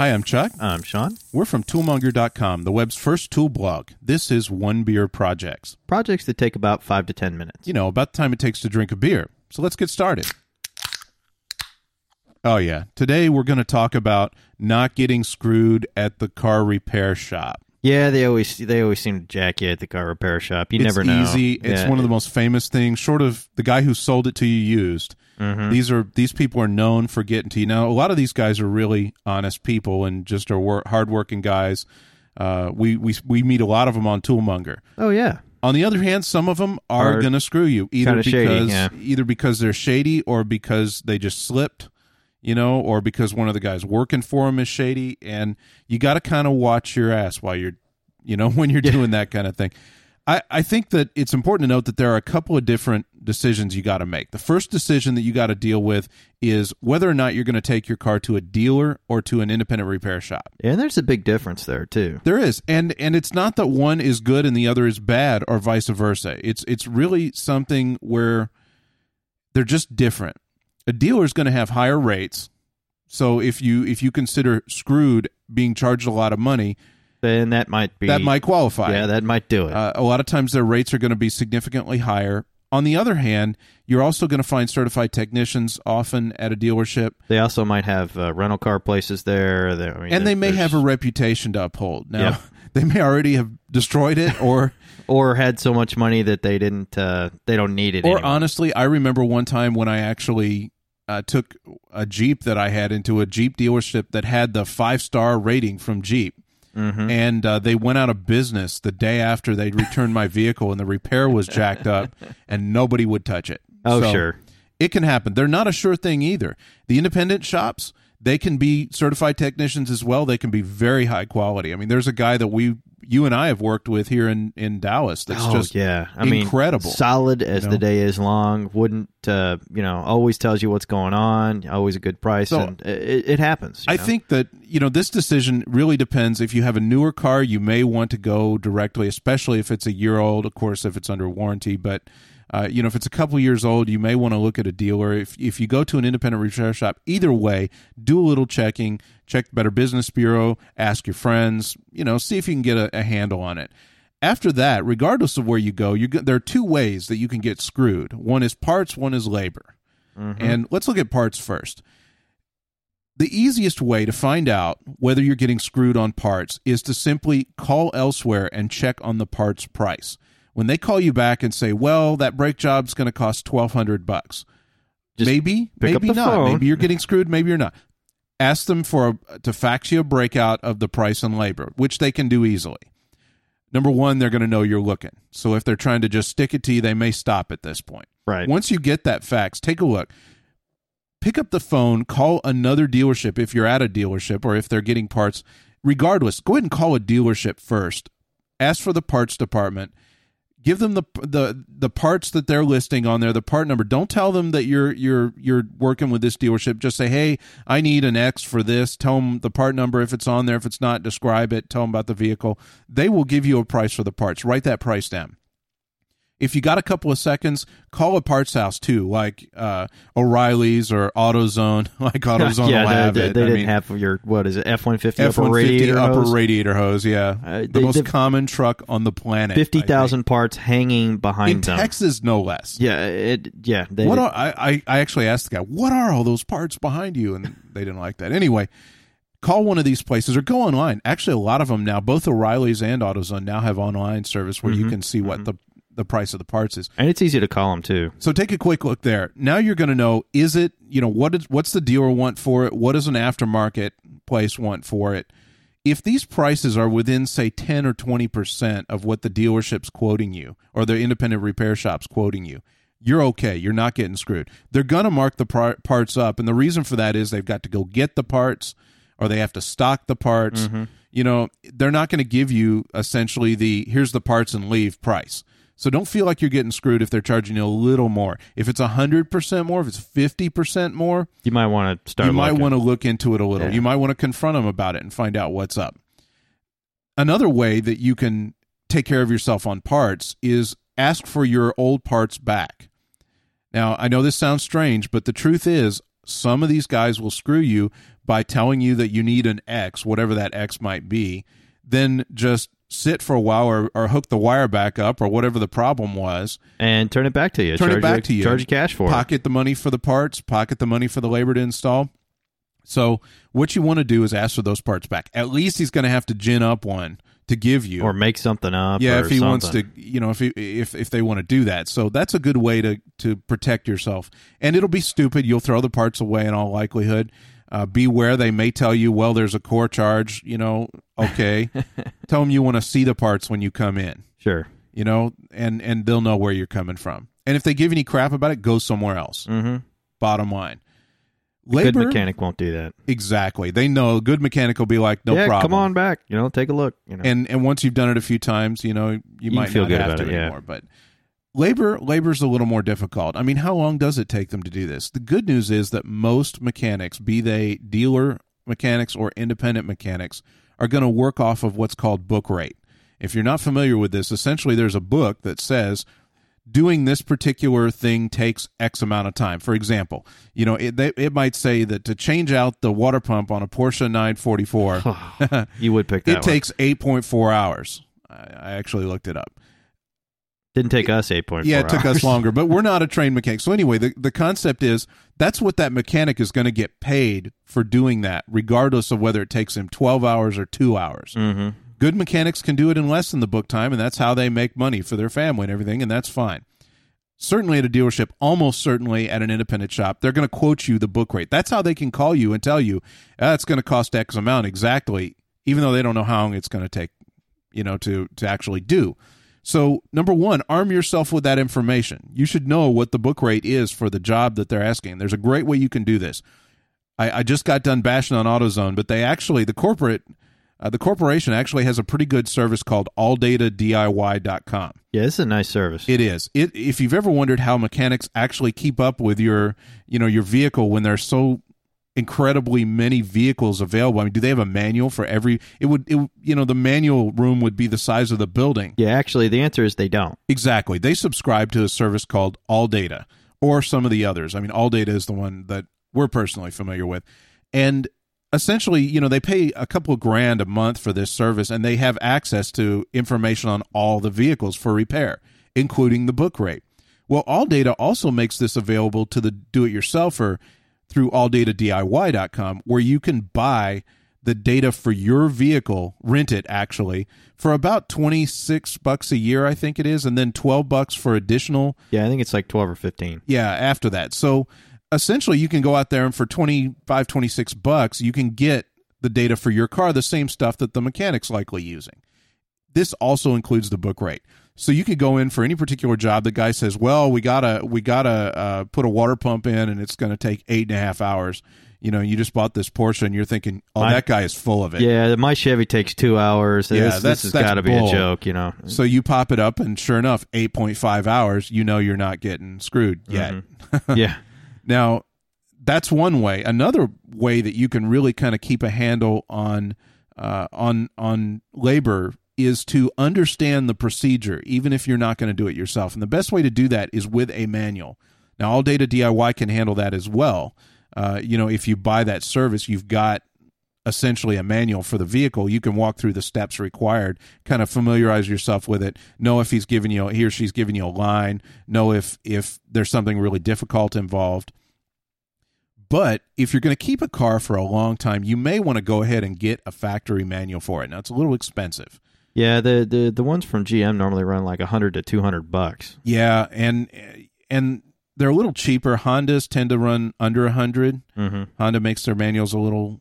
Hi, I'm Chuck. I'm Sean. We're from Toolmonger.com, the web's first tool blog. This is One Beer Projects. Projects that take about five to ten minutes. You know, about the time it takes to drink a beer. So let's get started. Oh, yeah. Today we're going to talk about not getting screwed at the car repair shop. Yeah, they always they always seem to jack you at the car repair shop. You it's never know. easy. It's Yeah. one of the most famous things, short of the guy who sold it to you used. Mhm. These are these people are known for getting to you. Now, a lot of these guys are really honest people and just are wor- hardworking guys. Uh, we we we meet a lot of them on Toolmonger. Oh yeah, On the other hand, some of them are Are going to screw you either because shady, yeah. either because they're shady or because they just slipped, you know, or because one of the guys working for him is shady, and you got to kind of watch your ass while you're, you know, when you're doing that kind of thing. I, I think that it's important to note that there are a couple of different decisions you got to make. The first decision that you got to deal with is whether or not you're going to take your car to a dealer or to an independent repair shop. And there's a big difference there too. There is, and and it's not that one is good and the other is bad, or vice versa. It's it's really something where they're just different. A dealer is going to have higher rates, so if you if you consider screwed being charged a lot of money, Then that might be that might qualify. yeah that might do it. Uh, a lot of times their rates are going to be significantly higher. On the other hand, you're also going to find certified technicians often at a dealership, they also might have uh, rental car places there. I mean, and they may have a reputation to uphold. Now, Yeah. they may already have destroyed it, or or had so much money that they didn't uh, they don't need it. Or anymore. honestly, I remember one time when I actually uh, took a Jeep that I had into a Jeep dealership that had the five star rating from Jeep. Mhm. And uh, they went out of business the day after they'd returned my vehicle, and the repair was jacked up, and nobody would touch it. Oh So, sure. it can happen. They're not a sure thing either. The independent shops, they can be certified technicians as well. They can be very high quality. I mean, there's a guy that we, you and I have worked with here in in Dallas. That's oh just yeah, I mean, incredible. solid as You know? the day is long. Wouldn't uh, you know? Always tells you what's going on. Always a good price, So- and it, it happens. I know? think that you know this decision really depends. If you have a newer car, you may want to go directly, especially if it's a year old. Of course, if it's under warranty, but uh, you know if it's a couple years old, you may want to look at a dealer. If if you go to an independent repair shop, either way, do a little checking. Check the Better Business Bureau. Ask your friends. You know, see if you can get a, a handle on it. After that, regardless of where you go, you there are two ways that you can get screwed. One is parts. One is labor. And let's look at parts first. The easiest way to find out whether you're getting screwed on parts is to simply call elsewhere and check on the parts price. When they call you back and say, "Well, that brake job's going to cost 1200 bucks." Maybe, maybe not. phone. Maybe you're getting screwed, maybe you're not. Ask them for a, to fax you a breakout of the price and labor, which they can do easily. Number 1, they're going to know you're looking. So if they're trying to just stick it to you, they may stop at this point. right. Once you get that fax, take a look. Pick up the phone, call another dealership if you're at a dealership or if they're getting parts. Regardless, go ahead and call a dealership first. Ask for the parts department. Give them the the the parts that they're listing on there, the part number. Don't tell them that you're you're you're working with this dealership. Just say, "Hey, I need an X for this." Tell them the part number if it's on there. If it's not, describe it. Tell them about the vehicle. They will give you a price for the parts. Write that price down if you got a couple of seconds, call a parts house too, like uh, O'Reilly's or AutoZone. Like AutoZone yeah, will they, have they, they didn't mean, have your what is it F one fifty upper radiator upper hose? radiator hose. Yeah, Uh, the most they- common truck on the planet. Fifty thousand parts hanging behind in them. Texas, no less. Yeah, it. Yeah, they, What are I, I? Actually asked the guy, "What are all those parts behind you?" And they didn't like that. Anyway, call one of these places or go online. Actually, a lot of them now, both O'Reilly's and AutoZone now have online service where you Mhm, can see what the the price of the parts is. and it's easy to call them too. So take a quick look there. Now you're going to know is it, you know, what is what's the dealer want for it? What does an aftermarket place want for it? If these prices are within say 10 or 20% of what the dealership's quoting you or the independent repair shop's quoting you, you're okay. You're not getting screwed. They're going to mark the par- parts up and the reason for that is they've got to go get the parts or they have to stock the parts. Mm-hmm. You know, they're not going to give you essentially the here's the parts and leave price. So don't feel like you're getting screwed if they're charging you a little more. If it's 100% more, if it's 50% more, You might want to start. you might want to look into it a little. Yeah. You might want to confront them about it and find out what's up. Another way that you can take care of yourself on parts is ask for your old parts back. Now, I know this sounds strange, but the truth is some of these guys will screw you by telling you that you need an X, whatever that X might be, then just sit for a while or, or hook the wire back up or whatever the problem was. and turn it back to you. Turn it back you, to you. Charge cash for it. Pocket the money for the parts, pocket the money for the labor to install. So what you want to do is ask for those parts back. At least he's going to have to gin up one to give you. or make something up. yeah, if he wants to, you know, if he, if if they want to do that, so that's a good way to to protect yourself. And it'll be stupid. You'll throw the parts away in all likelihood. Uh, beware, they may tell you, well, there's a core charge. You know, okay. tell them you want to see the parts when you come in. Sure. You know, and and they'll know where you're coming from. And if they give any crap about it, go somewhere else. Mm-hmm. Bottom line, Good mechanic won't do that. exactly. They know a good mechanic will be like, no yeah, problem. come on back. You know, take a look. You know. and and once you've done it a few times, you know you, You might feel not good have about to it, yeah. anymore. But labor labor's a little more difficult. I mean, how long does it take them to do this? The good news is that most mechanics, be they dealer mechanics or independent mechanics, are going to work off of what's called book rate. If you're not familiar with this, essentially there's a book that says doing this particular thing takes X amount of time. For example, you know, it, they, it might say that to change out the water pump on a Porsche 944, you would pick that it one. takes 8.4 hours. I, I actually looked it up. Didn't take us eight point four. Yeah, it took us longer, but we're not a trained mechanic. So anyway, the, the concept is that's what that mechanic is going to get paid for doing that, regardless of whether it takes him 12 hours or two hours. Mm-hmm. Good mechanics can do it in less than the book time, and that's how they make money for their family and everything, and that's fine. Certainly at a dealership, almost certainly at an independent shop, they're going to quote you the book rate. That's how they can call you and tell you "Ah, it's going to cost X amount exactly, even though they don't know how long it's going to take, you know, to to actually do. So, number one, arm yourself with that information. You should know what the book rate is for the job that they're asking. There's a great way you can do this. I, I just got done bashing on AutoZone, but they actually, the corporate, uh, the corporation actually has a pretty good service called AllDataDIY.com. Yeah, it's a nice service. It is. It if you've ever wondered how mechanics actually keep up with your, you know, your vehicle when they're so incredibly many vehicles available. I mean, do they have a manual for every it would it, you know, the manual room would be the size of the building. yeah, actually, the answer is they don't. Exactly. They subscribe to a service called All Data or some of the others. I mean, All Data is the one that we're personally familiar with. And essentially, you know, they pay a couple of grand a month for this service and they have access to information on all the vehicles for repair, including the book rate. Well, All Data also makes this available to the do it yourselfer through alldatadiy.com where you can buy the data for your vehicle, rent it actually, for about 26 bucks a year I think it is and then 12 bucks for additional Yeah, I think it's like twelve or fifteen. yeah, after that. So essentially you can go out there and for 25 26 bucks you can get the data for your car, the same stuff that the mechanic's likely using. This also includes the book rate. So you could go in for any particular job. The guy says, "Well, we gotta we gotta uh, put a water pump in, and it's going to take eight and a half hours." You know, you just bought this Porsche, and you're thinking, "Oh, I- that guy is full of it." Yeah, my Chevy takes two hours. Yeah, this, that's- this has got to be a joke, you know. So you pop it up, and sure enough, eight point five hours. You know, you're not getting screwed yet. yeah, Now, that's one way. Another way that you can really kind of keep a handle on uh, on on labor is to understand the procedure, even if you're not going to do it yourself. And the best way to do that is with a manual. Now, All Data DIY can handle that as well. Uh, you know, if you buy that service, you've got essentially a manual for the vehicle. You can walk through the steps required, kind of familiarize yourself with it, know if he's giving you he or she's giving you a line, know if if there's something really difficult involved. But if you're going to keep a car for a long time, you may want to go ahead and get a factory manual for it. Now it's a little expensive. Yeah. The, the the ones from GM normally run like a hundred to two hundred bucks. Yeah, and and they're a little cheaper. Hondas tend to run under a 100. Mm-hmm. Honda makes their manuals a little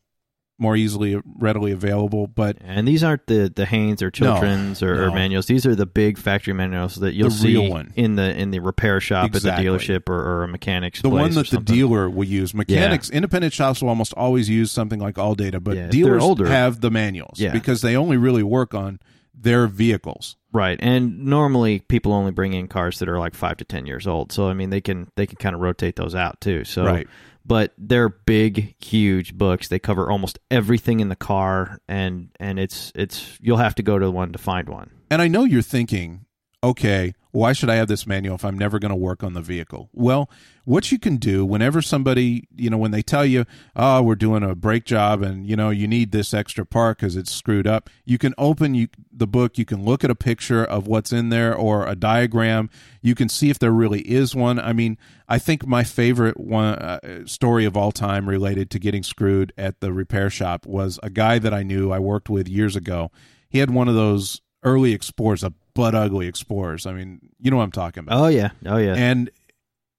more easily readily available, but And these aren't the the Haynes or Chiltons or, or no. manuals. These are the big factory manuals that you'll The see one. in the in the repair shop Exactly. at the dealership or, or a mechanic's the one or that the dealer will use. Mechanics, independent shops will almost always use something like All Data, but Yeah, dealers older- have the manuals Yeah. because they only really work on their vehicles. Right, and normally people only bring in cars that are like five to ten years old. So I mean, they can they can kind of rotate those out too. So, Right. but they're big, huge books. They cover almost everything in the car, and and it's it's you'll have to go to one to find one. And I know you're thinking, okay, why should I have this manual if I'm never going to work on the vehicle? Well, what you can do whenever somebody, you know, when they tell you, oh, we're doing a brake job and, you know, you need this extra part because it's screwed up, you can open you, the book, you can look at a picture of what's in there or a diagram. You can see if there really is one. I mean, I think my favorite one uh, story of all time related to getting screwed at the repair shop was a guy that I knew I worked with years ago. He had one of those early Explorers, a butt ugly Explorers. I mean, you know what I'm talking about. Oh yeah, oh yeah. And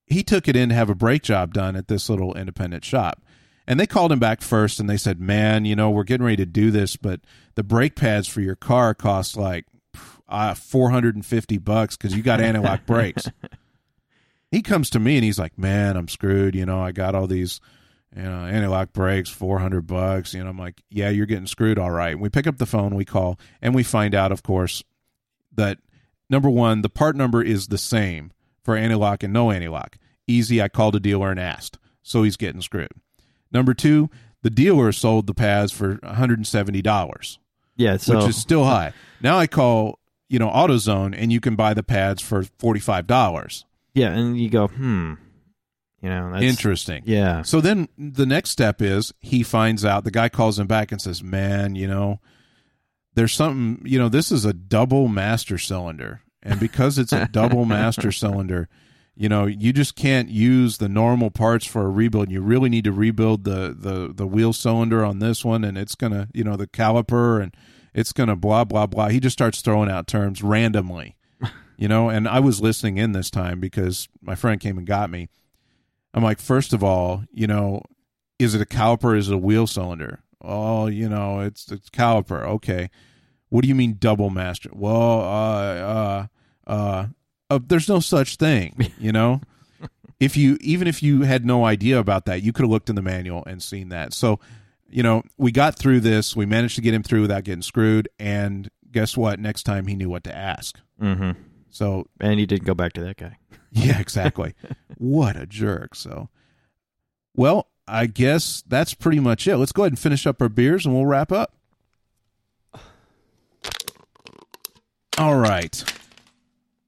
he took it in to have a brake job done at this little independent shop. And they called him back first and they said, Man, you know, we're getting ready to do this, but the brake pads for your car cost like uh, 450 bucks because you got anti lock brakes. he comes to me and he's like, Man, I'm screwed. You know, I got all these, you know, anti lock brakes, 400 bucks. You know, I'm like, Yeah, you're getting screwed. All right. We pick up the phone, we call, and we find out, of course, that number one, the part number is the same for anti lock and no anti lock. Easy, I called a dealer and asked. So he's getting screwed. Number two, the dealer sold the pads for $170, yeah, so which is still high. Now I call, you know, AutoZone and you can buy the pads for $45. yeah, and you go, hmm, you know, that's Interesting. Yeah, So then the next step is he finds out the guy calls him back and says, "Man, you know, there's something, you know, this is a double master cylinder. And because it's a double master cylinder, you know, you just can't use the normal parts for a rebuild. You really need to rebuild the the the wheel cylinder on this one and it's going to, you know, the caliper and it's going to blah blah blah. He just starts throwing out terms randomly. You know, and I was listening in this time because my friend came and got me. I'm like, first of all, you know, is it a caliper? Is it a wheel cylinder? Oh, you know, it's it's caliper. Okay. What do you mean double master? Well, uh, uh, uh, uh there's no such thing. You know, if you even if you had no idea about that, you could have looked in the manual and seen that. So, you know, we got through this. We managed to get him through without getting screwed. And guess what? Next time he knew what to ask. Mm-hmm. So and he didn't go back to that guy. yeah, exactly. what a jerk. So, well, I guess that's pretty much it. Let's go ahead and finish up our beers and we'll wrap up. All right.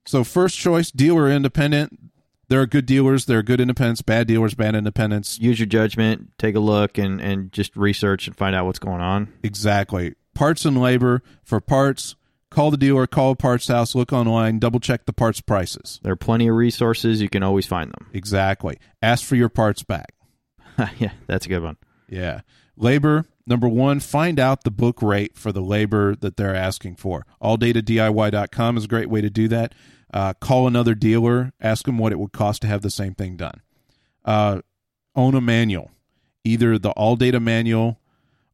So, first choice dealer independent. There are good dealers, there are good independents, bad dealers, bad independents. Use your judgment, take a look, and and just research and find out what's going on. Exactly. Parts and labor for parts. Call the dealer, call a parts house, look online, double check the parts prices. There are plenty of resources. You can always find them. Exactly. Ask for your parts back. yeah, that's a good one. Yeah. Labor, number one, find out the book rate for the labor that they're asking for. AllDataDIY.com is a great way to do that. Uh, call another dealer, ask them what it would cost to have the same thing done. Uh, own a manual, either the All Data manual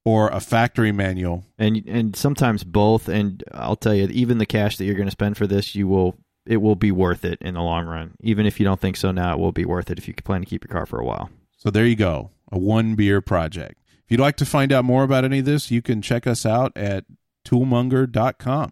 or a factory manual. and and sometimes both and i'll tell you even the cash that you're going to spend for this you will it will be worth it in the long run even if you don't think so now it will be worth it if you plan to keep your car for a while So there you go, a one beer project. If you'd like to find out more about any of this, you can check us out at toolmonger.com.